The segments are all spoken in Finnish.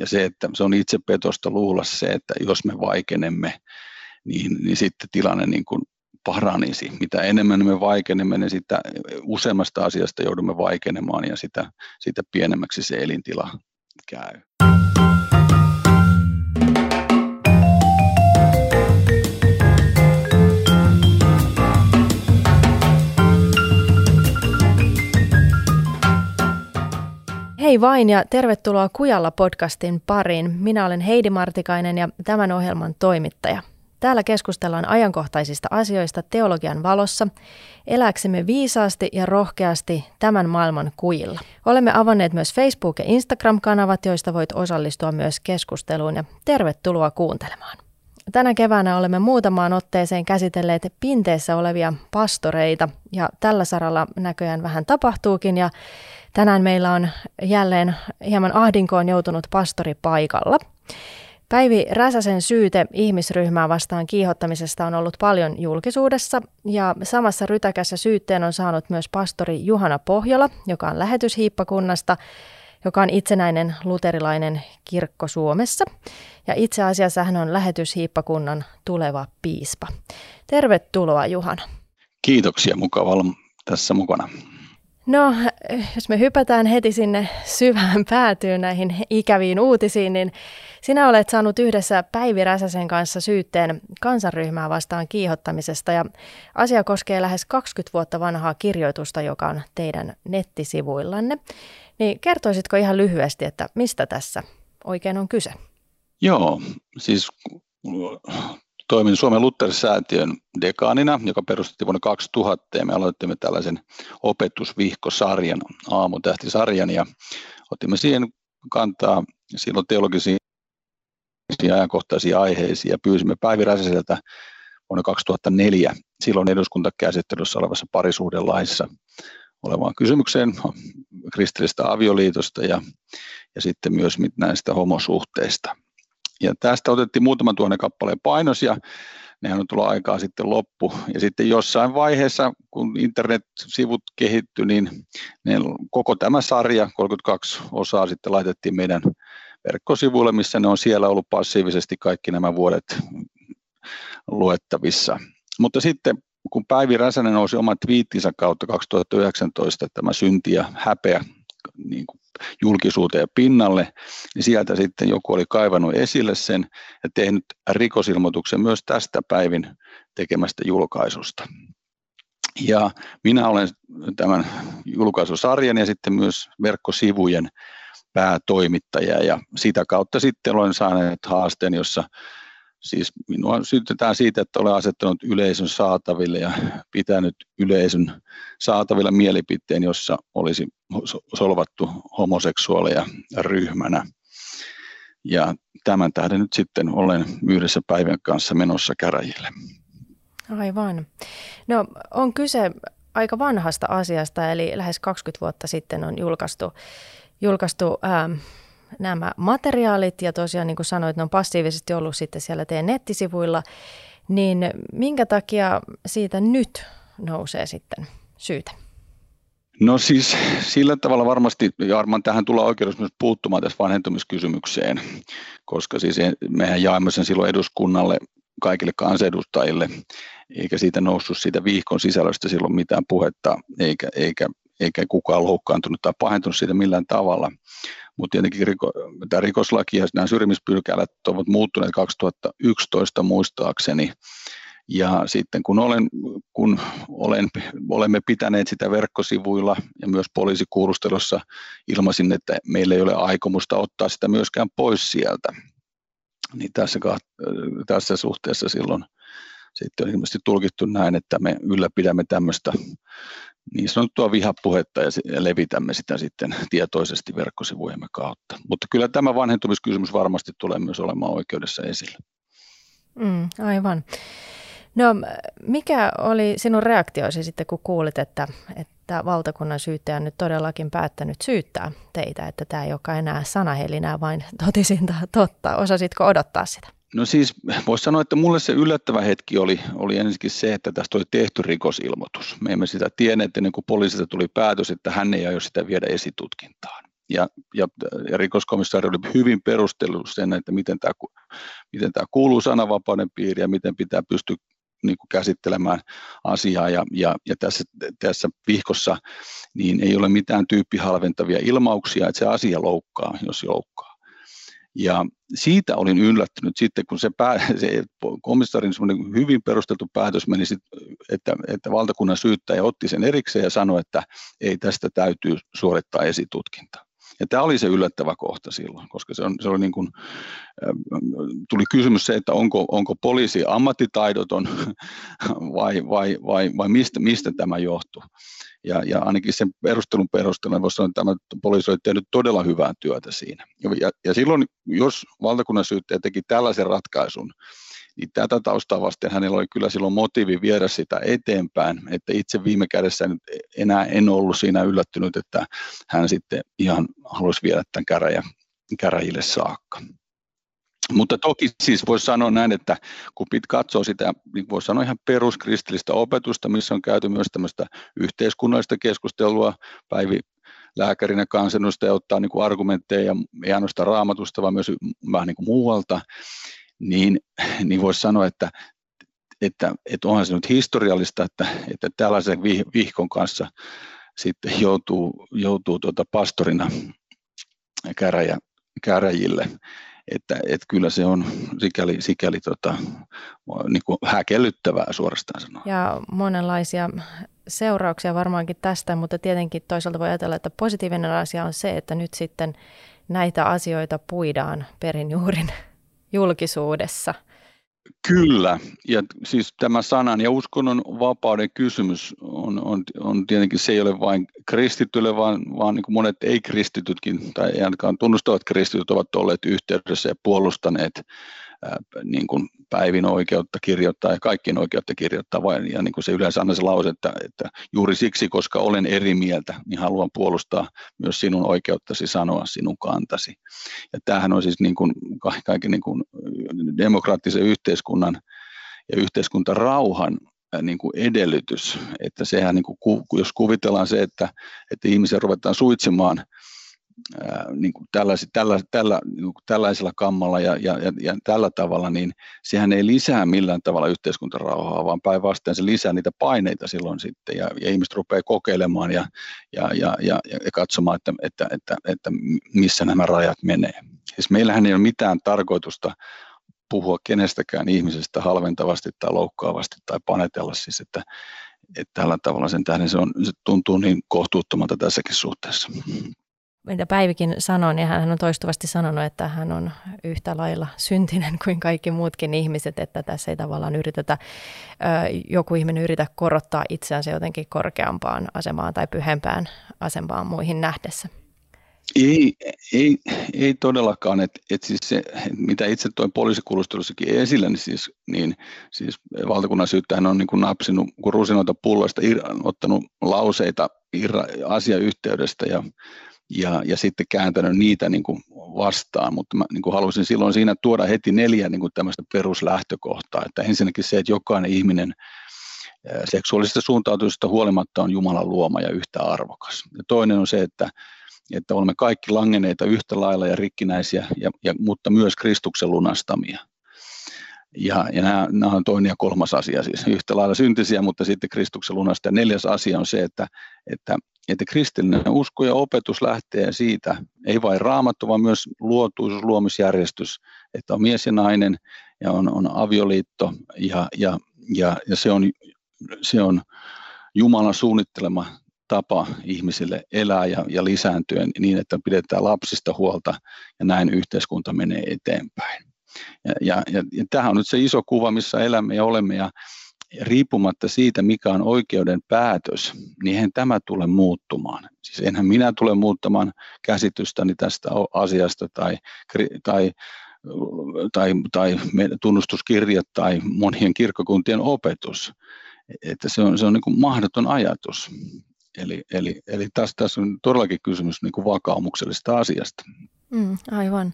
Ja se, että se on itsepetosta luulla se, että jos me vaikenemme, niin, niin sitten tilanne niin kuin paranisi. Mitä enemmän me vaikenemme, niin sitä useammasta asiasta joudumme vaikenemaan ja sitä, sitä pienemmäksi se elintila käy. Hei vain ja tervetuloa Kujalla podcastin pariin. Minä olen Heidi Martikainen ja tämän ohjelman toimittaja. Täällä keskustellaan ajankohtaisista asioista teologian valossa, eläksemme viisaasti ja rohkeasti tämän maailman kujilla. Olemme avanneet myös Facebook- ja Instagram-kanavat, joista voit osallistua myös keskusteluun ja tervetuloa kuuntelemaan. Tänä keväänä olemme muutamaan otteeseen käsitelleet pinteessä olevia pastoreita ja tällä saralla näköjään vähän tapahtuukin ja tänään meillä on jälleen hieman ahdinkoon joutunut pastori paikalla. Päivi Räsäsen syyte ihmisryhmää vastaan kiihottamisesta on ollut paljon julkisuudessa ja samassa rytäkässä syytteen on saanut myös pastori Juhana Pohjola, joka on lähetyshiippakunnasta, joka on itsenäinen luterilainen kirkko Suomessa. Ja itse asiassa hän on lähetyshiippakunnan tuleva piispa. Tervetuloa Juhana. Kiitoksia, mukava olla tässä mukana. No, jos me hypätään heti sinne syvään päätyyn näihin ikäviin uutisiin, niin sinä olet saanut yhdessä Päivi Räsäsen kanssa syytteen kansanryhmää vastaan kiihottamisesta ja asia koskee lähes 20 vuotta vanhaa kirjoitusta, joka on teidän nettisivuillanne. Niin kertoisitko ihan lyhyesti, että mistä tässä oikein on kyse? Joo, siis toimin Suomen Luther-säätiön dekaanina, joka perustettiin vuonna 2000 ja me aloitimme tällaisen opetusvihkosarjan, aamutähtisarjan ja otimme siihen kantaa silloin teologisiin ajankohtaisia aiheisiin ja pyysimme Päivi Räsäseltä vuonna 2004 silloin eduskuntakäsittelyssä olevassa parisuhdelaissa olevaan kysymykseen kristillisestä avioliitosta ja, ja sitten myös näistä homosuhteista. Ja tästä otettiin muutaman tuhannen kappaleen painos ja nehän on tullut aikaa sitten loppu. Ja sitten jossain vaiheessa, kun internet-sivut kehittyi, niin ne, koko tämä sarja, 32 osaa sitten laitettiin meidän verkkosivuille, missä ne on siellä ollut passiivisesti kaikki nämä vuodet luettavissa. Mutta sitten kun Päivi Räsänen nousi oman twiittinsä kautta 2019 tämä synti ja häpeä niin kuin julkisuuteen pinnalle, niin sieltä sitten joku oli kaivannut esille sen ja tehnyt rikosilmoituksen myös tästä Päivin tekemästä julkaisusta. Ja minä olen tämän julkaisusarjan ja sitten myös verkkosivujen päätoimittaja ja sitä kautta sitten olen saanut haasteen, jossa Siis minua syytetään siitä, että olen asettanut yleisön saataville ja pitänyt yleisön saatavilla mielipiteen, jossa olisi solvattu homoseksuaaleja ryhmänä. Ja tämän tähden nyt sitten olen yhdessä päivän kanssa menossa käräjille. Aivan. No on kyse aika vanhasta asiasta, eli lähes 20 vuotta sitten on julkaistu, julkaistu ää, nämä materiaalit ja tosiaan niin kuin sanoit, ne on passiivisesti ollut sitten siellä teidän nettisivuilla, niin minkä takia siitä nyt nousee sitten syytä? No siis sillä tavalla varmasti, ja varmaan tähän tullaan oikeudessa myös puuttumaan tässä vanhentumiskysymykseen, koska siis mehän jaamme sen silloin eduskunnalle kaikille kansanedustajille, eikä siitä noussut siitä viikon sisällöstä silloin mitään puhetta, eikä, eikä, eikä kukaan loukkaantunut tai pahentunut siitä millään tavalla mutta tietenkin riko, tämä rikoslaki ja nämä syrjimispylkälät ovat muuttuneet 2011 muistaakseni. Ja sitten kun, olen, kun olen, olemme pitäneet sitä verkkosivuilla ja myös poliisikuulustelussa ilmaisin, että meillä ei ole aikomusta ottaa sitä myöskään pois sieltä, niin tässä, tässä suhteessa silloin sitten on ilmeisesti tulkittu näin, että me ylläpidämme tämmöistä niin sanottua vihapuhetta ja levitämme sitä sitten tietoisesti verkkosivujemme kautta. Mutta kyllä tämä vanhentumiskysymys varmasti tulee myös olemaan oikeudessa esillä. Mm, aivan. No mikä oli sinun reaktioisi sitten, kun kuulit, että, että valtakunnan syyttäjä on nyt todellakin päättänyt syyttää teitä, että tämä ei olekaan enää sanahelinää, vain totisinta totta. Osasitko odottaa sitä? No siis voisi sanoa, että mulle se yllättävä hetki oli, oli ensinnäkin se, että tästä oli tehty rikosilmoitus. Me emme sitä tienneet ennen kuin poliisilta tuli päätös, että hän ei aio sitä viedä esitutkintaan. ja, ja, ja rikoskomissaari oli hyvin perustellut sen, että miten tämä, miten tämä kuuluu sananvapauden piiriin ja miten pitää pystyä niin kuin käsittelemään asiaa ja, ja, ja tässä, tässä vihkossa niin ei ole mitään tyyppihalventavia ilmauksia, että se asia loukkaa, jos loukkaa. Ja siitä olin yllättynyt sitten, kun se, pää, se komissaarin hyvin perusteltu päätös meni, sit, että, että valtakunnan syyttäjä otti sen erikseen ja sanoi, että ei tästä täytyy suorittaa esitutkinta. Ja tämä oli se yllättävä kohta silloin, koska se, on, se oli niin kuin, tuli kysymys se, että onko, onko poliisi ammattitaidoton vai, vai, vai, vai mistä, mistä tämä johtuu. Ja, ja ainakin sen perustelun perusteella voisi sanoa, että tämä poliisi oli tehnyt todella hyvää työtä siinä. Ja, ja silloin, jos valtakunnan syyttäjä teki tällaisen ratkaisun, niin tätä taustaa vasten hänellä oli kyllä silloin motiivi viedä sitä eteenpäin, että itse viime kädessä nyt enää en ollut siinä yllättynyt, että hän sitten ihan halusi viedä tämän käräjä, käräjille saakka. Mutta toki siis voisi sanoa näin, että kun pit katsoo sitä, niin voisi sanoa ihan peruskristillistä opetusta, missä on käyty myös tämmöistä yhteiskunnallista keskustelua, Päivi lääkärinä kansanedustaja ottaa niin kuin argumentteja, ei ainoastaan raamatusta, vaan myös vähän niin kuin muualta, niin, niin voisi sanoa, että, että, että onhan se nyt historiallista, että, että tällaisen vihkon kanssa sitten joutuu, joutuu tuota pastorina käräjä, käräjille. Että, että kyllä se on sikäli, sikäli tota, niin kuin häkellyttävää suorastaan sanoa. Ja monenlaisia seurauksia varmaankin tästä, mutta tietenkin toisaalta voi ajatella, että positiivinen asia on se, että nyt sitten näitä asioita puidaan perinjuurin julkisuudessa. Kyllä, ja siis tämä sanan ja uskonnon vapauden kysymys on, on, on tietenkin, se ei ole vain kristityille, vaan, vaan niin kuin monet ei-kristitytkin, tai ainakaan tunnustavat kristityt ovat olleet yhteydessä ja puolustaneet niin kuin päivin oikeutta kirjoittaa ja kaikkien oikeutta kirjoittaa, ja niin kuin se yleensä aina se lause, että, että juuri siksi, koska olen eri mieltä, niin haluan puolustaa myös sinun oikeuttasi sanoa sinun kantasi. Ja tämähän on siis niin kuin kaiken niin kuin demokraattisen yhteiskunnan ja yhteiskuntarauhan niin kuin edellytys, että sehän niin kuin, jos kuvitellaan se, että, että ihmisiä ruvetaan suitsimaan niin kuin tällais, tällä, tällä, niin kuin tällaisella kammalla ja, ja, ja, ja tällä tavalla, niin sehän ei lisää millään tavalla yhteiskuntarauhaa, vaan päinvastoin se lisää niitä paineita silloin sitten, ja, ja ihmiset rupeaa kokeilemaan ja, ja, ja, ja, ja katsomaan, että, että, että, että missä nämä rajat menee. Siis meillähän ei ole mitään tarkoitusta puhua kenestäkään ihmisestä halventavasti tai loukkaavasti tai panetella siis, että, että tällä tavalla sen tähden se, on, se tuntuu niin kohtuuttomalta tässäkin suhteessa mitä Päivikin sanoi, niin hän on toistuvasti sanonut, että hän on yhtä lailla syntinen kuin kaikki muutkin ihmiset, että tässä ei tavallaan yritetä, joku ihminen yritä korottaa itseänsä jotenkin korkeampaan asemaan tai pyhempään asemaan muihin nähdessä. Ei, ei, ei todellakaan, että et siis se, mitä itse toi poliisikulustelussakin esillä, niin siis, niin, siis valtakunnan syyttäjän on niin kuin napsinut kun rusinoita pulloista, ottanut lauseita irra, asiayhteydestä ja ja, ja sitten kääntänyt niitä niin kuin vastaan, mutta mä niin kuin halusin silloin siinä tuoda heti neljä niin kuin tämmöistä peruslähtökohtaa, että ensinnäkin se, että jokainen ihminen seksuaalisesta suuntautumisesta huolimatta on Jumalan luoma ja yhtä arvokas. Ja toinen on se, että, että olemme kaikki langeneita yhtä lailla ja rikkinäisiä, ja, ja, mutta myös Kristuksen lunastamia. Ja, ja nämä, nämä on toinen ja kolmas asia, siis yhtä lailla syntisiä, mutta sitten Kristuksen lunasta. Ja neljäs asia on se, että, että että kristillinen usko ja opetus lähtee siitä, ei vain raamattu, vaan myös luotuisuus, luomisjärjestys, että on mies ja nainen ja on, on avioliitto ja, ja, ja, ja se, on, se on Jumalan suunnittelema tapa ihmisille elää ja, ja lisääntyä niin, että pidetään lapsista huolta ja näin yhteiskunta menee eteenpäin. Ja, ja, ja, ja tämähän on nyt se iso kuva, missä elämme ja olemme ja, riippumatta siitä, mikä on oikeuden päätös, niin eihän tämä tule muuttumaan. Siis enhän minä tule muuttamaan käsitystäni tästä asiasta tai, tai, tai, tai tunnustuskirjat tai monien kirkkokuntien opetus. Että se on, se on niin kuin mahdoton ajatus. Eli, eli, eli tässä, tässä on todellakin kysymys niin kuin vakaumuksellisesta asiasta. Mm, aivan.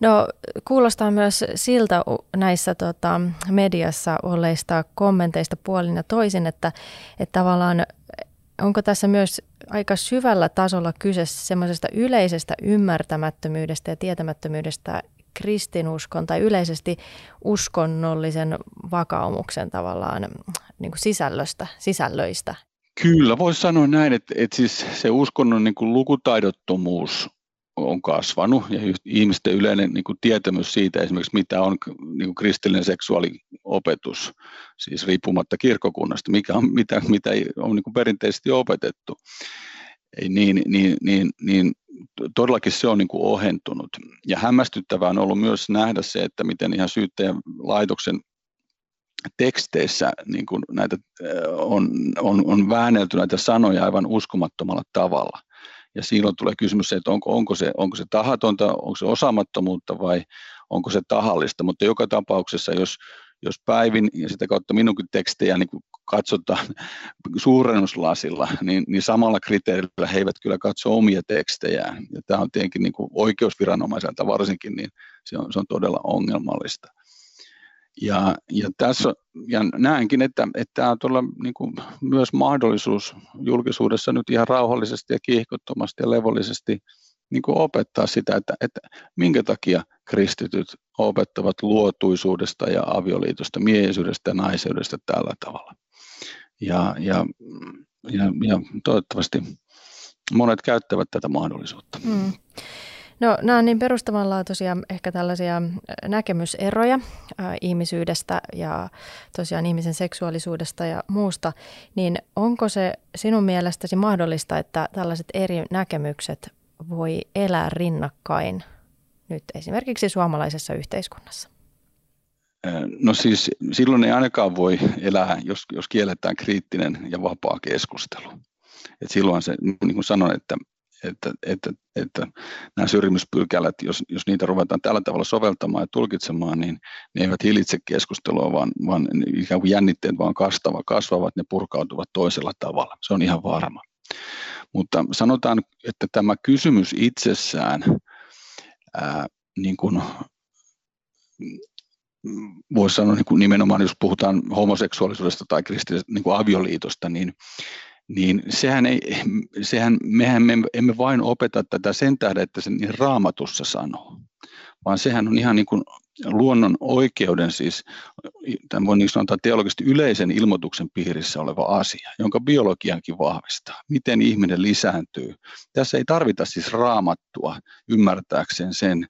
No kuulostaa myös siltä näissä tota, mediassa olleista kommenteista puolin ja toisin, että, että tavallaan onko tässä myös aika syvällä tasolla kyse semmoisesta yleisestä ymmärtämättömyydestä ja tietämättömyydestä kristinuskon tai yleisesti uskonnollisen vakaumuksen tavallaan niin kuin sisällöstä, sisällöistä. Kyllä, voisi sanoa näin, että, että siis se uskonnon niin kuin lukutaidottomuus on kasvanut ja ihmisten yleinen niin kuin tietämys siitä esimerkiksi, mitä on niin kuin kristillinen seksuaaliopetus, siis riippumatta kirkkokunnasta, mikä on, mitä, mitä on niin kuin perinteisesti opetettu, niin, niin, niin, niin todellakin se on niin kuin ohentunut. Ja hämmästyttävää on ollut myös nähdä se, että miten ihan syyttäjän laitoksen teksteissä niin kuin näitä, on, on, on väännelty näitä sanoja aivan uskomattomalla tavalla. Ja silloin tulee kysymys se, että onko, onko, se, onko se tahatonta, onko se osaamattomuutta vai onko se tahallista. Mutta joka tapauksessa, jos, jos päivin ja sitä kautta minunkin tekstejä niin katsotaan suurennuslasilla, niin, niin samalla kriteerillä he eivät kyllä katso omia tekstejään. Ja tämä on tietenkin niin kuin oikeusviranomaiselta varsinkin, niin se on, se on todella ongelmallista. Ja, ja, tässä, ja näenkin, että, että tämä on niin kuin myös mahdollisuus julkisuudessa nyt ihan rauhallisesti ja kiihkottomasti ja levollisesti niin kuin opettaa sitä, että, että minkä takia kristityt opettavat luotuisuudesta ja avioliitosta, miehisyydestä ja naiseudesta tällä tavalla. Ja, ja, ja, ja toivottavasti monet käyttävät tätä mahdollisuutta. Mm. No nämä on niin perustavanlaatuisia ehkä tällaisia näkemyseroja ää, ihmisyydestä ja tosiaan ihmisen seksuaalisuudesta ja muusta, niin onko se sinun mielestäsi mahdollista, että tällaiset eri näkemykset voi elää rinnakkain nyt esimerkiksi suomalaisessa yhteiskunnassa? No siis silloin ei ainakaan voi elää, jos, jos kielletään kriittinen ja vapaa keskustelu. Et silloin se, niin kuin sanoin, että että, että, että nämä syrjimyspykälät, jos, jos niitä ruvetaan tällä tavalla soveltamaan ja tulkitsemaan, niin ne eivät hillitse keskustelua, vaan, vaan ikään kuin jännitteet vaan kasvavat, kasvavat, ne purkautuvat toisella tavalla. Se on ihan varma. Mutta sanotaan, että tämä kysymys itsessään, ää, niin kuin, voisi sanoa niin kuin nimenomaan, jos puhutaan homoseksuaalisuudesta tai kristillisestä niin avioliitosta, niin niin sehän ei, sehän, mehän me emme vain opeta tätä sen tähden, että se niin raamatussa sanoo, vaan sehän on ihan niin kuin luonnon oikeuden, siis tämän voi niin sanoa teologisesti yleisen ilmoituksen piirissä oleva asia, jonka biologiankin vahvistaa. Miten ihminen lisääntyy. Tässä ei tarvita siis raamattua ymmärtääkseen sen,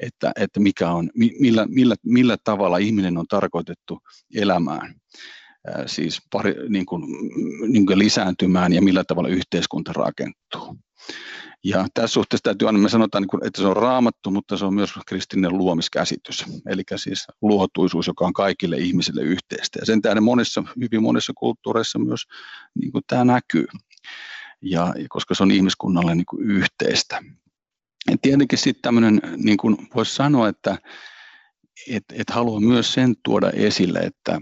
että, että mikä on, millä, millä, millä tavalla ihminen on tarkoitettu elämään siis pari, niin kuin, niin kuin lisääntymään ja millä tavalla yhteiskunta rakentuu. Ja tässä suhteessa täytyy aina, me sanotaan, niin että se on raamattu, mutta se on myös kristillinen luomiskäsitys, eli siis luotuisuus, joka on kaikille ihmisille yhteistä. Ja sen tähden monissa, hyvin monissa kulttuureissa myös niin kuin tämä näkyy, ja, koska se on ihmiskunnalle niin kuin yhteistä. Ja tietenkin sitten tämmöinen, niin kuin voisi sanoa, että et, et haluan myös sen tuoda esille, että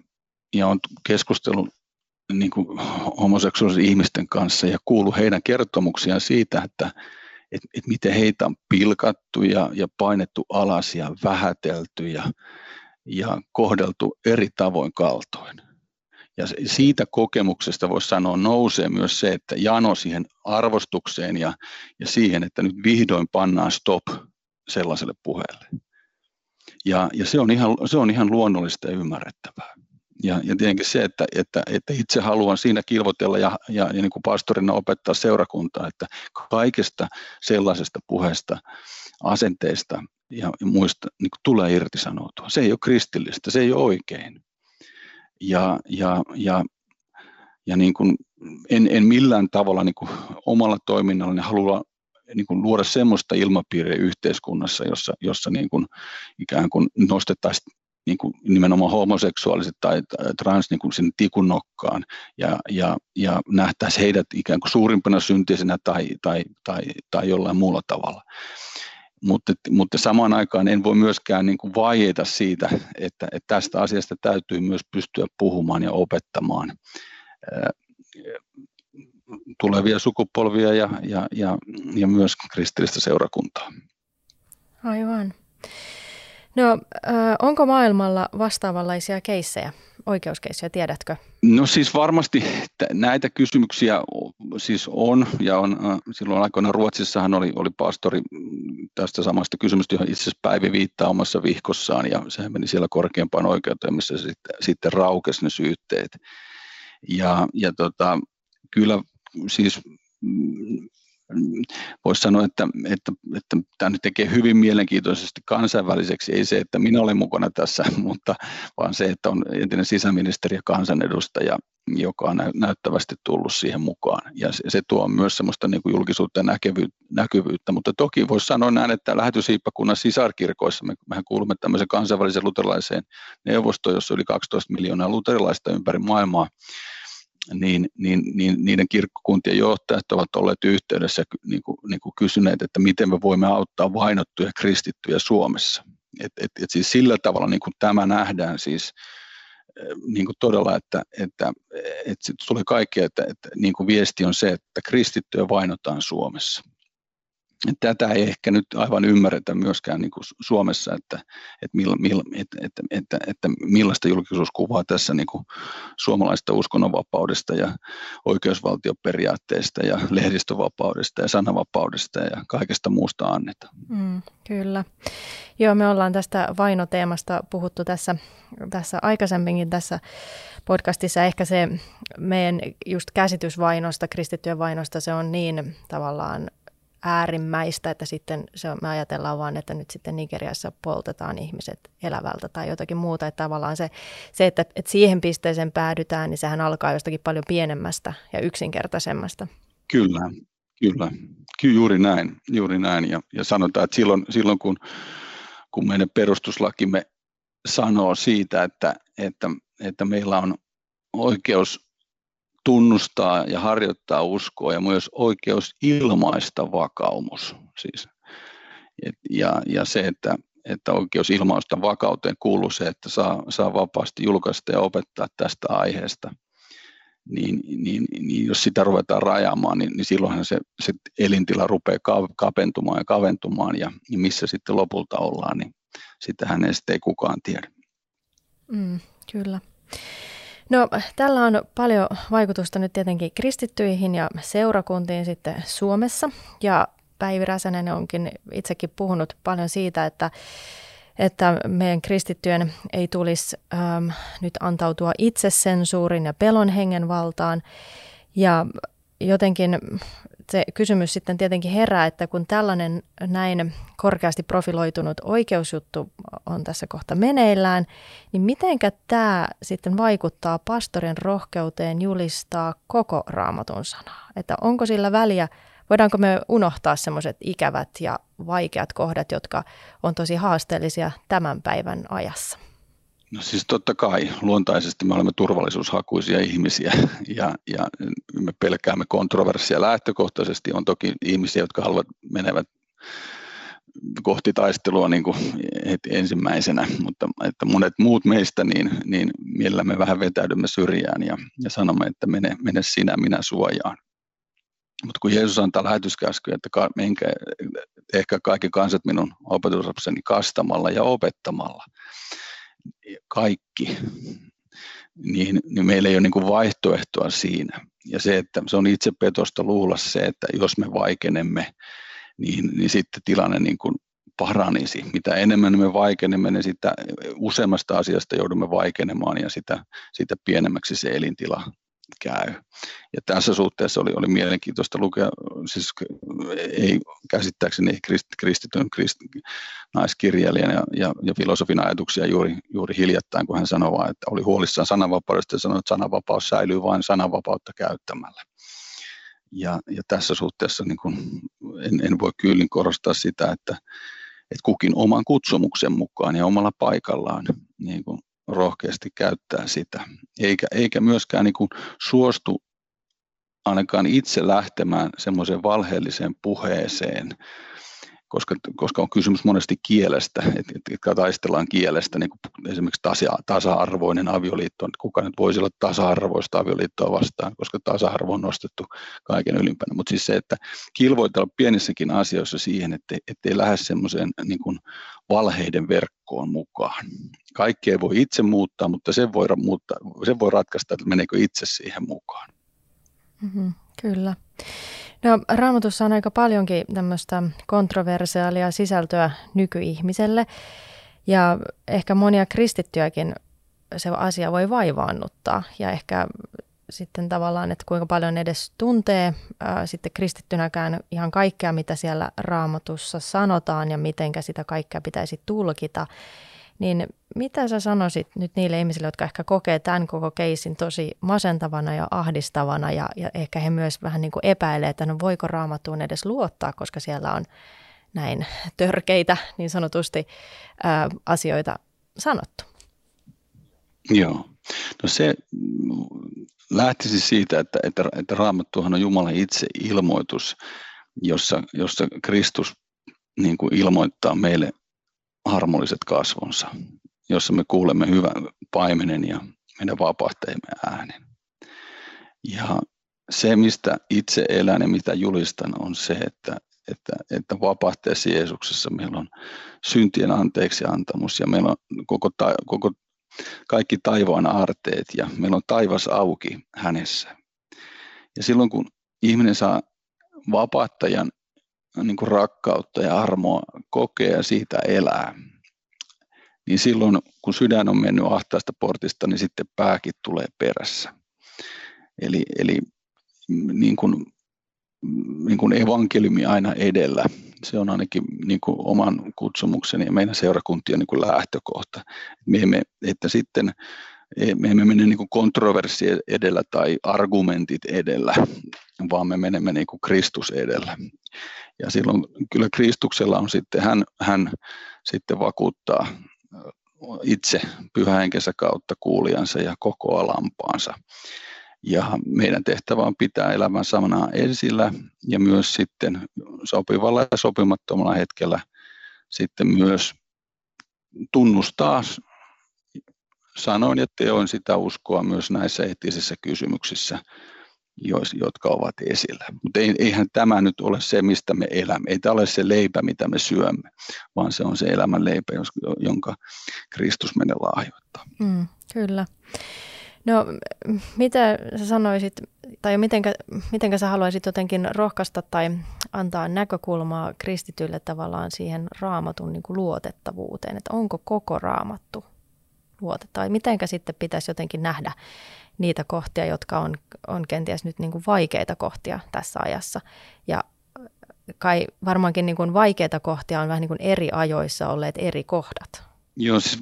ja on keskustellut niin kuin homoseksuaalisten ihmisten kanssa ja kuullut heidän kertomuksiaan siitä, että, että, että miten heitä on pilkattu ja, ja painettu alas ja vähätelty ja, ja kohdeltu eri tavoin kaltoin. Ja siitä kokemuksesta voisi sanoa nousee myös se, että jano siihen arvostukseen ja, ja siihen, että nyt vihdoin pannaan stop sellaiselle puheelle. Ja, ja se, on ihan, se on ihan luonnollista ja ymmärrettävää. Ja, ja tietenkin se, että, että, että itse haluan siinä kilvotella ja, ja, ja niin kuin pastorina opettaa seurakuntaa, että kaikesta sellaisesta puheesta, asenteesta ja, ja muista niin kuin tulee irtisanoutua. Se ei ole kristillistä, se ei ole oikein. Ja, ja, ja, ja niin kuin en, en millään tavalla niin kuin omalla toiminnallani halua niin kuin luoda semmoista ilmapiiriä yhteiskunnassa, jossa, jossa niin kuin ikään kuin nostettaisiin niin kuin nimenomaan homoseksuaaliset tai trans niin kuin sinne tikun nokkaan ja, ja, ja nähtäisiin heidät ikään kuin suurimpana syntisenä tai, tai, tai, tai jollain muulla tavalla. Mutta, mutta samaan aikaan en voi myöskään niin kuin vaieta siitä, että, että tästä asiasta täytyy myös pystyä puhumaan ja opettamaan tulevia sukupolvia ja, ja, ja, ja myös kristillistä seurakuntaa. Aivan. No, onko maailmalla vastaavanlaisia keissejä? oikeuskeissiä, tiedätkö? No siis varmasti näitä kysymyksiä siis on, ja on, silloin aikoina Ruotsissahan oli, oli pastori tästä samasta kysymystä, johon itse asiassa Päivi viittaa omassa vihkossaan, ja sehän meni siellä korkeampaan oikeuteen, missä sitten, sitten raukesi ne syytteet. Ja, ja tota, kyllä siis voisi sanoa, että, että, että tämä nyt tekee hyvin mielenkiintoisesti kansainväliseksi, ei se, että minä olen mukana tässä, mutta vaan se, että on entinen sisäministeri ja kansanedustaja, joka on näyttävästi tullut siihen mukaan. Ja se, se tuo myös semmoista niin julkisuutta ja näkyvyyttä, mutta toki voisi sanoa näin, että lähetysiippakunnan sisarkirkoissa, me, mehän kuulumme tämmöiseen kansainväliseen luterilaiseen neuvostoon, jossa yli 12 miljoonaa luterilaista ympäri maailmaa, niin, niin, niin niiden kirkkokuntien johtajat ovat olleet yhteydessä ja niin kuin, niin kuin kysyneet, että miten me voimme auttaa vainottuja kristittyjä Suomessa. Et, et, et siis sillä tavalla niin kuin tämä nähdään siis eh, niin kuin todella, että, että, että tulee kaikkea, että, että niin kuin viesti on se, että kristittyjä vainotaan Suomessa tätä ei ehkä nyt aivan ymmärretä myöskään niin kuin Suomessa, että, että, milla, milla, että, että, että, että millaista julkisuuskuvaa tässä niin kuin suomalaista uskonnonvapaudesta ja oikeusvaltioperiaatteesta ja lehdistövapaudesta ja sananvapaudesta ja kaikesta muusta annetaan. Mm, kyllä. Joo, me ollaan tästä vainoteemasta puhuttu tässä, tässä aikaisemminkin tässä podcastissa. Ehkä se meidän just käsitys vainosta, kristittyjen vainosta, se on niin tavallaan äärimmäistä, että sitten se, me ajatellaan vaan, että nyt sitten Nigeriassa poltetaan ihmiset elävältä tai jotakin muuta. Että tavallaan se, se että, että siihen pisteeseen päädytään, niin sehän alkaa jostakin paljon pienemmästä ja yksinkertaisemmasta. Kyllä, kyllä. Kyllä juuri näin, juuri näin. Ja, ja sanotaan, että silloin, silloin kun, kun meidän perustuslakimme sanoo siitä, että, että, että meillä on oikeus tunnustaa ja harjoittaa uskoa ja myös oikeus ilmaista vakaumus. Siis. Et, ja, ja se, että, että oikeus ilmaista vakauteen kuuluu se, että saa, saa vapaasti julkaista ja opettaa tästä aiheesta. Niin, niin, niin jos sitä ruvetaan rajaamaan, niin, niin silloinhan se, se elintila rupeaa kapentumaan ja kaventumaan, ja, ja missä sitten lopulta ollaan, niin sitähän ei, sitten kukaan tiedä. Mm, kyllä. No tällä on paljon vaikutusta nyt tietenkin kristittyihin ja seurakuntiin sitten Suomessa. Ja Päivi Räsänen onkin itsekin puhunut paljon siitä, että, että meidän kristittyjen ei tulisi ähm, nyt antautua itsesensuurin ja pelon hengen valtaan. Ja jotenkin se kysymys sitten tietenkin herää, että kun tällainen näin korkeasti profiloitunut oikeusjuttu on tässä kohta meneillään, niin mitenkä tämä sitten vaikuttaa pastorin rohkeuteen julistaa koko raamatun sanaa? Että onko sillä väliä, voidaanko me unohtaa semmoiset ikävät ja vaikeat kohdat, jotka on tosi haasteellisia tämän päivän ajassa? No siis totta kai, luontaisesti me olemme turvallisuushakuisia ihmisiä ja, ja me pelkäämme kontroversia lähtökohtaisesti. On toki ihmisiä, jotka haluavat menevät kohti taistelua niin kuin heti ensimmäisenä, mutta että monet muut meistä niin, niin mielellämme vähän vetäydymme syrjään ja, ja sanomme, että mene, mene sinä, minä suojaan. Mutta kun Jeesus antaa lähetyskäsky, että menkää ehkä kaikki kansat minun opetuslapseni kastamalla ja opettamalla, kaikki, niin, niin meillä ei ole niin kuin vaihtoehtoa siinä. Ja se, että se on itse petosta luulla se, että jos me vaikenemme, niin, niin sitten tilanne niin kuin paranisi. Mitä enemmän me vaikenemme, niin sitä useammasta asiasta joudumme vaikenemaan ja sitä, sitä pienemmäksi se elintila käy. Ja tässä suhteessa oli, oli mielenkiintoista lukea, siis ei käsittääkseni kristityn krist, naiskirjailijan ja, ja, ja filosofin ajatuksia juuri, juuri hiljattain, kun hän sanoi että oli huolissaan sananvapaudesta ja sanoi, että sananvapaus säilyy vain sananvapautta käyttämällä. Ja, ja tässä suhteessa niin kun, en, en voi kyllin korostaa sitä, että, että kukin oman kutsumuksen mukaan ja omalla paikallaan niin kun rohkeasti käyttää sitä, eikä, eikä myöskään niin kuin suostu ainakaan itse lähtemään semmoiseen valheelliseen puheeseen, koska, koska on kysymys monesti kielestä, että, että taistellaan kielestä, niin kuin esimerkiksi tasa, tasa-arvoinen avioliitto, että kuka nyt voisi olla tasa-arvoista avioliittoa vastaan, koska tasa-arvo on nostettu kaiken ylimpänä. Mutta siis se, että kilvoitella pienissäkin asioissa siihen, että ettei lähde semmoiseen niin valheiden verkkoon mukaan. Kaikkea voi itse muuttaa, mutta sen voi, muuttaa, sen voi ratkaista, että meneekö itse siihen mukaan. Mm-hmm, kyllä. No, raamatussa on aika paljonkin tämmöistä kontroversiaalia sisältöä nykyihmiselle ja ehkä monia kristittyjäkin se asia voi vaivaannuttaa ja ehkä sitten tavallaan, että kuinka paljon edes tuntee ää, sitten kristittynäkään ihan kaikkea, mitä siellä raamatussa sanotaan ja mitenkä sitä kaikkea pitäisi tulkita. Niin mitä sä sanoisit nyt niille ihmisille, jotka ehkä kokee tämän koko keisin tosi masentavana ja ahdistavana ja, ja ehkä he myös vähän niin kuin epäilee, että no voiko raamattuun edes luottaa, koska siellä on näin törkeitä niin sanotusti ää, asioita sanottu? Joo. No se lähtisi siitä, että, että, että raamattuhan on Jumalan itse ilmoitus, jossa, jossa Kristus niin kuin ilmoittaa meille harmoniset kasvonsa, jossa me kuulemme hyvän paimenen ja meidän vapahtajamme äänen. Ja se, mistä itse elän ja mitä julistan, on se, että, että, että vapahtajassa Jeesuksessa meillä on syntien anteeksi antamus ja meillä on koko, ta, koko kaikki taivaan arteet ja meillä on taivas auki hänessä. Ja silloin kun ihminen saa vapahtajan niin kuin rakkautta ja armoa kokea ja siitä elää, niin silloin kun sydän on mennyt ahtaasta portista, niin sitten pääkin tulee perässä. Eli, eli niin kuin, niin kuin evankeliumi aina edellä. Se on ainakin niin kuin oman kutsumukseni ja meidän seurakuntien niin kuin lähtökohta. Me emme, että sitten me emme mene niin kontroverssi edellä tai argumentit edellä, vaan me menemme niin kuin Kristus edellä. Ja silloin kyllä Kristuksella on sitten, hän, hän sitten vakuuttaa itse pyhähenkensä kautta kuulijansa ja koko lampaansa. Ja meidän tehtävä on pitää elämän samana esillä ja myös sitten sopivalla ja sopimattomalla hetkellä sitten myös tunnustaa sanoin ja teoin sitä uskoa myös näissä eettisissä kysymyksissä jotka ovat esillä. Mutta eihän tämä nyt ole se, mistä me elämme. Ei tämä ole se leipä, mitä me syömme, vaan se on se elämän leipä, jonka Kristus meille lahjoittaa. Mm, kyllä. No, mitä sä sanoisit, tai mitenkä, mitenkä sä haluaisit jotenkin rohkaista tai antaa näkökulmaa kristitylle tavallaan siihen raamatun niin kuin luotettavuuteen, että onko koko raamattu luotettava, tai mitenkä sitten pitäisi jotenkin nähdä niitä kohtia, jotka on, on kenties nyt niin kuin vaikeita kohtia tässä ajassa. Ja kai varmaankin niin kuin vaikeita kohtia on vähän niin kuin eri ajoissa olleet eri kohdat. Joo, siis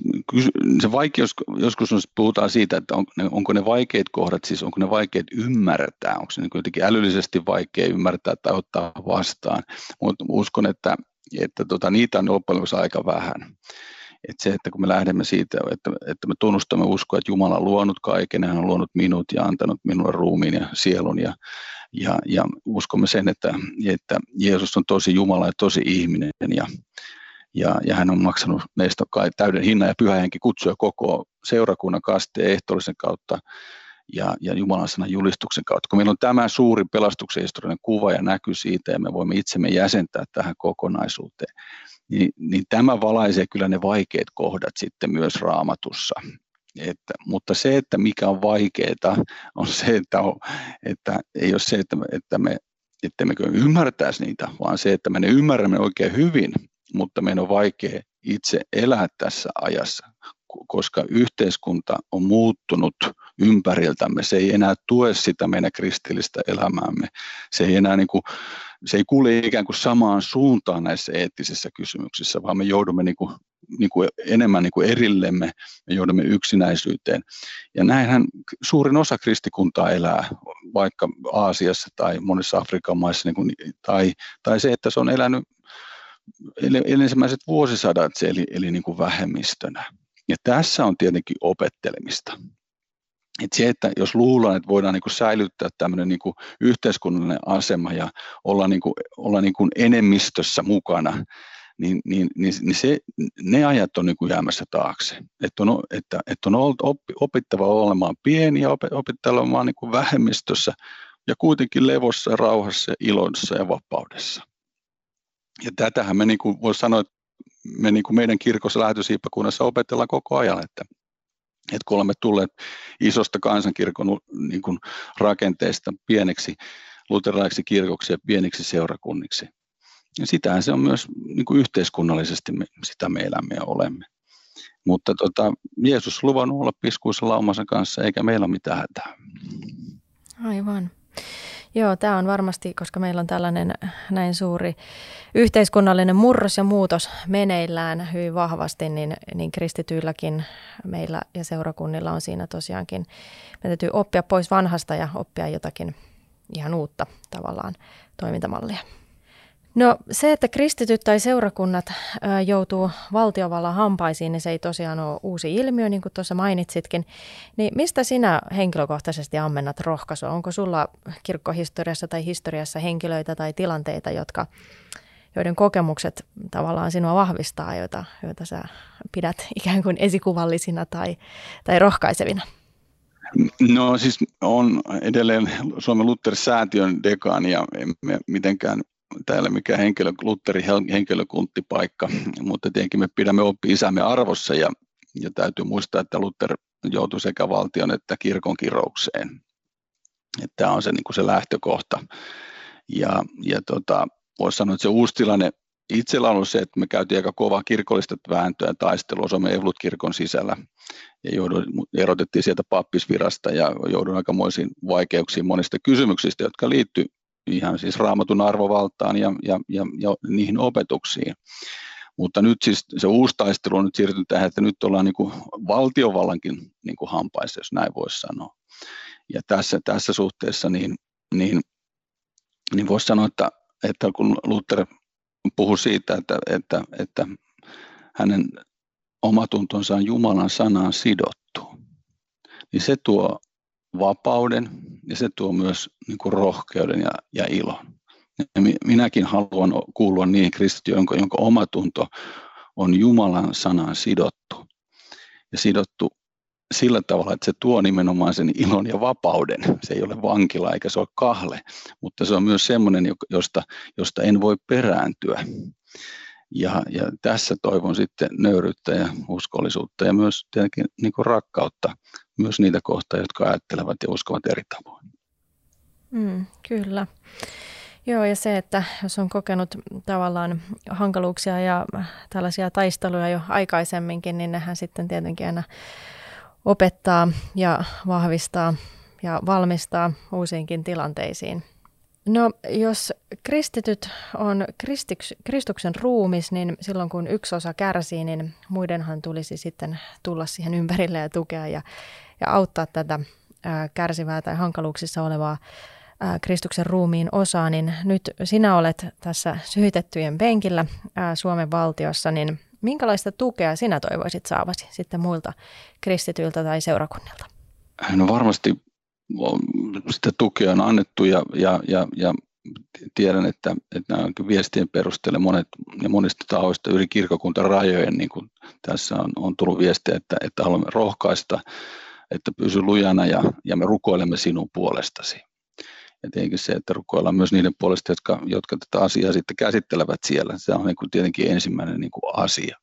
se vaikeus, joskus on, puhutaan siitä, että on, onko ne vaikeat kohdat, siis onko ne vaikeat ymmärtää, onko se niin jotenkin älyllisesti vaikea ymmärtää tai ottaa vastaan, mutta uskon, että, että tota, niitä on loppujen aika vähän. Että se, että kun me lähdemme siitä, että, että me tunnustamme uskoa, että Jumala on luonut kaiken, hän on luonut minut ja antanut minulle ruumiin ja sielun ja, ja, ja uskomme sen, että, että Jeesus on tosi Jumala ja tosi ihminen ja, ja, ja hän on maksanut meistä kai täyden hinnan ja pyhä henki kutsua koko seurakunnan kasteen ehtoollisen kautta ja, ja Jumalan sanan julistuksen kautta. Kun meillä on tämä suuri pelastuksen historiallinen kuva ja näky siitä ja me voimme itsemme jäsentää tähän kokonaisuuteen, niin, niin tämä valaisee kyllä ne vaikeat kohdat sitten myös raamatussa. Että, mutta se, että mikä on vaikeaa, on se, että, on, että ei ole se, että, että me että me ymmärtäisi niitä, vaan se, että me ne ymmärrämme oikein hyvin, mutta meidän on vaikea itse elää tässä ajassa, koska yhteiskunta on muuttunut ympäriltämme. Se ei enää tue sitä meidän kristillistä elämäämme. Se ei enää niin kuin, se ei kuule ikään kuin samaan suuntaan näissä eettisissä kysymyksissä, vaan me joudumme niin kuin, niin kuin enemmän niin kuin erillemme, me joudumme yksinäisyyteen. Ja näinhän suurin osa kristikuntaa elää, vaikka Aasiassa tai monissa Afrikan maissa, niin kuin, tai, tai se, että se on elänyt ensimmäiset vuosisadat, eli, eli niin kuin vähemmistönä. Ja tässä on tietenkin opettelemista. että se, että jos luullaan, että voidaan niin säilyttää tämmöinen niin yhteiskunnallinen asema ja olla, niin kuin, olla niin enemmistössä mukana, niin, niin, niin, niin se, ne ajat on niin jäämässä taakse. Että on, että, että on oppi, opittava olemaan pieni ja opittava olemaan niin vähemmistössä ja kuitenkin levossa, rauhassa, ilossa ja vapaudessa. Ja tätähän me niin kuin voisi sanoa, että me niin kuin meidän kirkossa lähetyshiippakunnassa opetellaan koko ajan, että, että kun olemme tulleet isosta kansankirkon niin kuin rakenteesta pieneksi luterilaisiksi kirkoksi ja pieniksi seurakunniksi, ja sitähän se on myös niin kuin yhteiskunnallisesti, me, sitä me elämme ja olemme. Mutta tota, Jeesus luvannut olla piskuissa laumansa kanssa, eikä meillä ole mitään hätää. Aivan. Joo, tämä on varmasti, koska meillä on tällainen näin suuri yhteiskunnallinen murros ja muutos meneillään hyvin vahvasti, niin, niin kristityilläkin meillä ja seurakunnilla on siinä tosiaankin, me täytyy oppia pois vanhasta ja oppia jotakin ihan uutta tavallaan toimintamallia. No se, että kristityt tai seurakunnat joutuu valtiovallan hampaisiin, niin se ei tosiaan ole uusi ilmiö, niin kuin tuossa mainitsitkin. Niin mistä sinä henkilökohtaisesti ammennat rohkaisua? Onko sulla kirkkohistoriassa tai historiassa henkilöitä tai tilanteita, jotka, joiden kokemukset tavallaan sinua vahvistaa, joita, joita sä pidät ikään kuin esikuvallisina tai, tai rohkaisevina? No siis on edelleen Suomen Luther-säätiön dekaani ja emme mitenkään täällä mikä henkilö, Lutherin henkilökuntipaikka, mutta tietenkin me pidämme oppi isämme arvossa ja, ja täytyy muistaa, että Luther joutui sekä valtion että kirkon kiroukseen. Tämä on se, niin kuin se lähtökohta. Ja, ja tota, voisi sanoa, että se uusi tilanne itsellä on ollut se, että me käytiin aika kovaa kirkollista vääntöä ja taistelua Suomen Evlut-kirkon sisällä ja joudun, erotettiin sieltä pappisvirasta ja joudun aikamoisiin vaikeuksiin monista kysymyksistä, jotka liittyy ihan siis raamatun arvovaltaan ja, ja, ja, ja niihin opetuksiin. Mutta nyt siis se uusi taistelu on nyt siirtynyt tähän, että nyt ollaan niin kuin valtiovallankin niin kuin hampaissa, jos näin voisi sanoa. Ja tässä, tässä suhteessa niin, niin, niin voisi sanoa, että, että kun Luther puhui siitä, että, että, että hänen omatuntonsa on Jumalan sanaan sidottu, niin se tuo vapauden ja se tuo myös niin kuin rohkeuden ja, ja ilon. Ja minäkin haluan kuulua niihin kristittyyn, jonka, jonka omatunto on Jumalan sanaan sidottu. Ja sidottu sillä tavalla, että se tuo nimenomaan sen ilon ja vapauden. Se ei ole vankila eikä se ole kahle, mutta se on myös semmoinen, josta, josta en voi perääntyä. Ja, ja tässä toivon sitten nöyryyttä ja uskollisuutta ja myös tietenkin niin kuin rakkautta myös niitä kohtaa, jotka ajattelevat ja uskovat eri tavoin. Mm, kyllä. Joo, ja se, että jos on kokenut tavallaan hankaluuksia ja tällaisia taisteluja jo aikaisemminkin, niin nehän sitten tietenkin aina opettaa ja vahvistaa ja valmistaa uusiinkin tilanteisiin. No jos kristityt on kristiks, Kristuksen ruumis, niin silloin kun yksi osa kärsii, niin muidenhan tulisi sitten tulla siihen ympärille ja tukea ja, ja auttaa tätä ää, kärsivää tai hankaluuksissa olevaa ää, Kristuksen ruumiin osaa. Niin nyt sinä olet tässä syhitettyjen penkillä ää, Suomen valtiossa, niin minkälaista tukea sinä toivoisit saavasi sitten muilta kristityiltä tai seurakunnilta? No varmasti sitä tukea on annettu ja, ja, ja, ja tiedän, että, että nämä viestien perusteella monet ja monista tahoista yli kirkokuntarajojen, niin kuin tässä on, on tullut viestiä, että, että haluamme rohkaista, että pysy lujana ja, ja me rukoilemme sinun puolestasi. Ja tietenkin se, että rukoillaan myös niiden puolesta, jotka, jotka tätä asiaa sitten käsittelevät siellä, se on niin kuin tietenkin ensimmäinen niin kuin asia.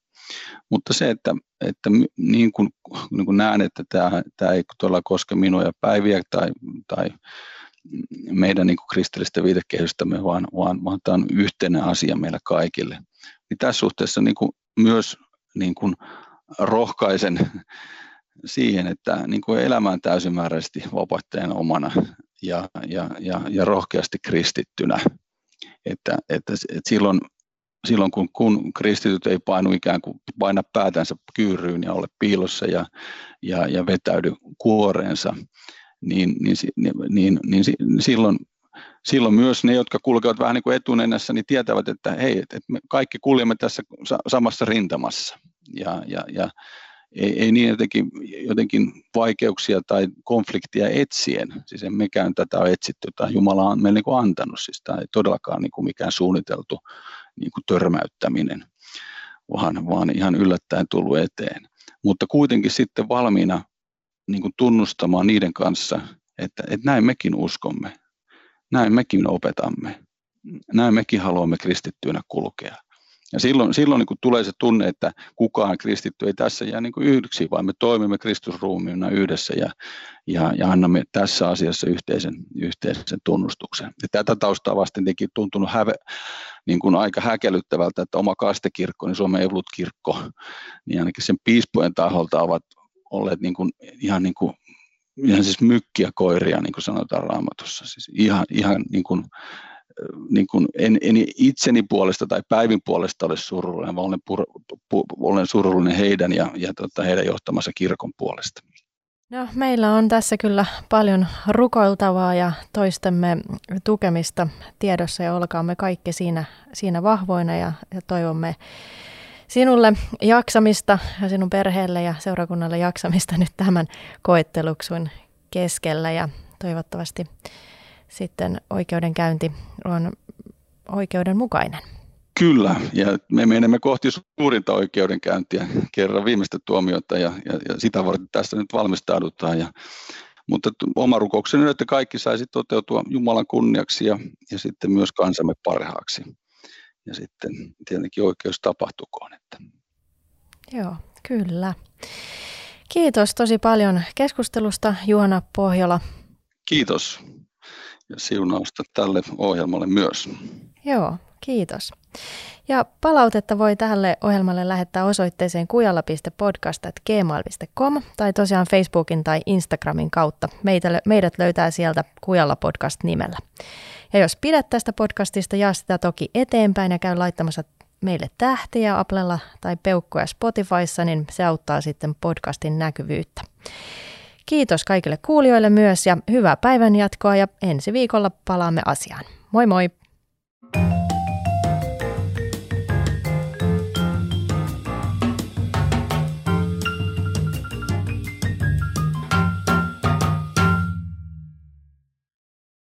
Mutta se, että, että niin kuin, niin kuin näen, että tämä, tämä ei todella koske minua ja päiviä tai, tai meidän niin kuin kristillistä viitekehystämme, vaan, vaan, vaan tämä on yhteinen asia meillä kaikille. Niin tässä suhteessa niin kuin myös niin kuin rohkaisen siihen, että niin kuin elämään täysimääräisesti vapaattajan omana ja, ja, ja, ja rohkeasti kristittynä. Että, että, että silloin silloin kun, kun kristityt ei painu ikään kuin paina päätänsä kyyryyn ja ole piilossa ja, ja, ja vetäydy kuoreensa, niin, niin, niin, niin, niin, silloin, silloin myös ne, jotka kulkevat vähän niin kuin etunenässä, niin tietävät, että hei, että me kaikki kuljemme tässä samassa rintamassa. Ja, ja, ja, ei, ei niin jotenkin, jotenkin vaikeuksia tai konfliktia etsien. Siis en mekään tätä ole etsitty, tai Jumala on meille niin antanut, siis tämä ei todellakaan niin kuin mikään suunniteltu niin kuin törmäyttäminen, vaan, vaan ihan yllättäen tullut eteen. Mutta kuitenkin sitten valmiina niin kuin tunnustamaan niiden kanssa, että, että näin mekin uskomme, näin mekin opetamme, näin mekin haluamme kristittyinä kulkea. Ja silloin, silloin niin kuin tulee se tunne, että kukaan kristitty ei tässä jää niin kuin yhdeksi, vaan me toimimme Kristusruumiina yhdessä ja, ja, ja annamme tässä asiassa yhteisen, yhteisen tunnustuksen. Ja tätä taustaa vasten teki tuntunut häve, niin kuin aika häkellyttävältä, että oma kastekirkko, niin Suomen Evolut-kirkko, niin ainakin sen piispojen taholta ovat olleet niin kuin, ihan niin kuin ihan siis mykkiä koiria, niin kuin sanotaan raamatussa. Siis ihan, ihan niin kuin, niin kuin en, en itseni puolesta tai päivin puolesta ole surullinen, vaan olen, pur, pu, olen surullinen heidän ja, ja tota, heidän johtamassa kirkon puolesta. No, meillä on tässä kyllä paljon rukoiltavaa ja toistemme tukemista tiedossa ja olkaamme kaikki siinä, siinä vahvoina ja, ja toivomme sinulle jaksamista ja sinun perheelle ja seurakunnalle jaksamista nyt tämän koetteluksun keskellä ja toivottavasti sitten oikeudenkäynti on oikeudenmukainen. Kyllä, ja me menemme kohti suurinta oikeudenkäyntiä kerran viimeistä tuomiota, ja, ja, ja sitä varten tässä nyt valmistaudutaan. Ja, mutta oma rukoukseni on, että kaikki saisi toteutua Jumalan kunniaksi ja, ja sitten myös kansamme parhaaksi. Ja sitten tietenkin oikeus tapahtukoon. Että. Joo, kyllä. Kiitos tosi paljon keskustelusta Juhana Pohjola. Kiitos ja siunausta tälle ohjelmalle myös. Joo, kiitos. Ja palautetta voi tälle ohjelmalle lähettää osoitteeseen kujalla.podcast.gmail.com tai tosiaan Facebookin tai Instagramin kautta. Meitä, meidät löytää sieltä Kujalla podcast nimellä. Ja jos pidät tästä podcastista, jaa sitä toki eteenpäin ja käy laittamassa meille tähtiä Applella tai peukkoja Spotifyssa, niin se auttaa sitten podcastin näkyvyyttä. Kiitos kaikille kuulijoille myös ja hyvää päivän jatkoa ja ensi viikolla palaamme asiaan. Moi moi!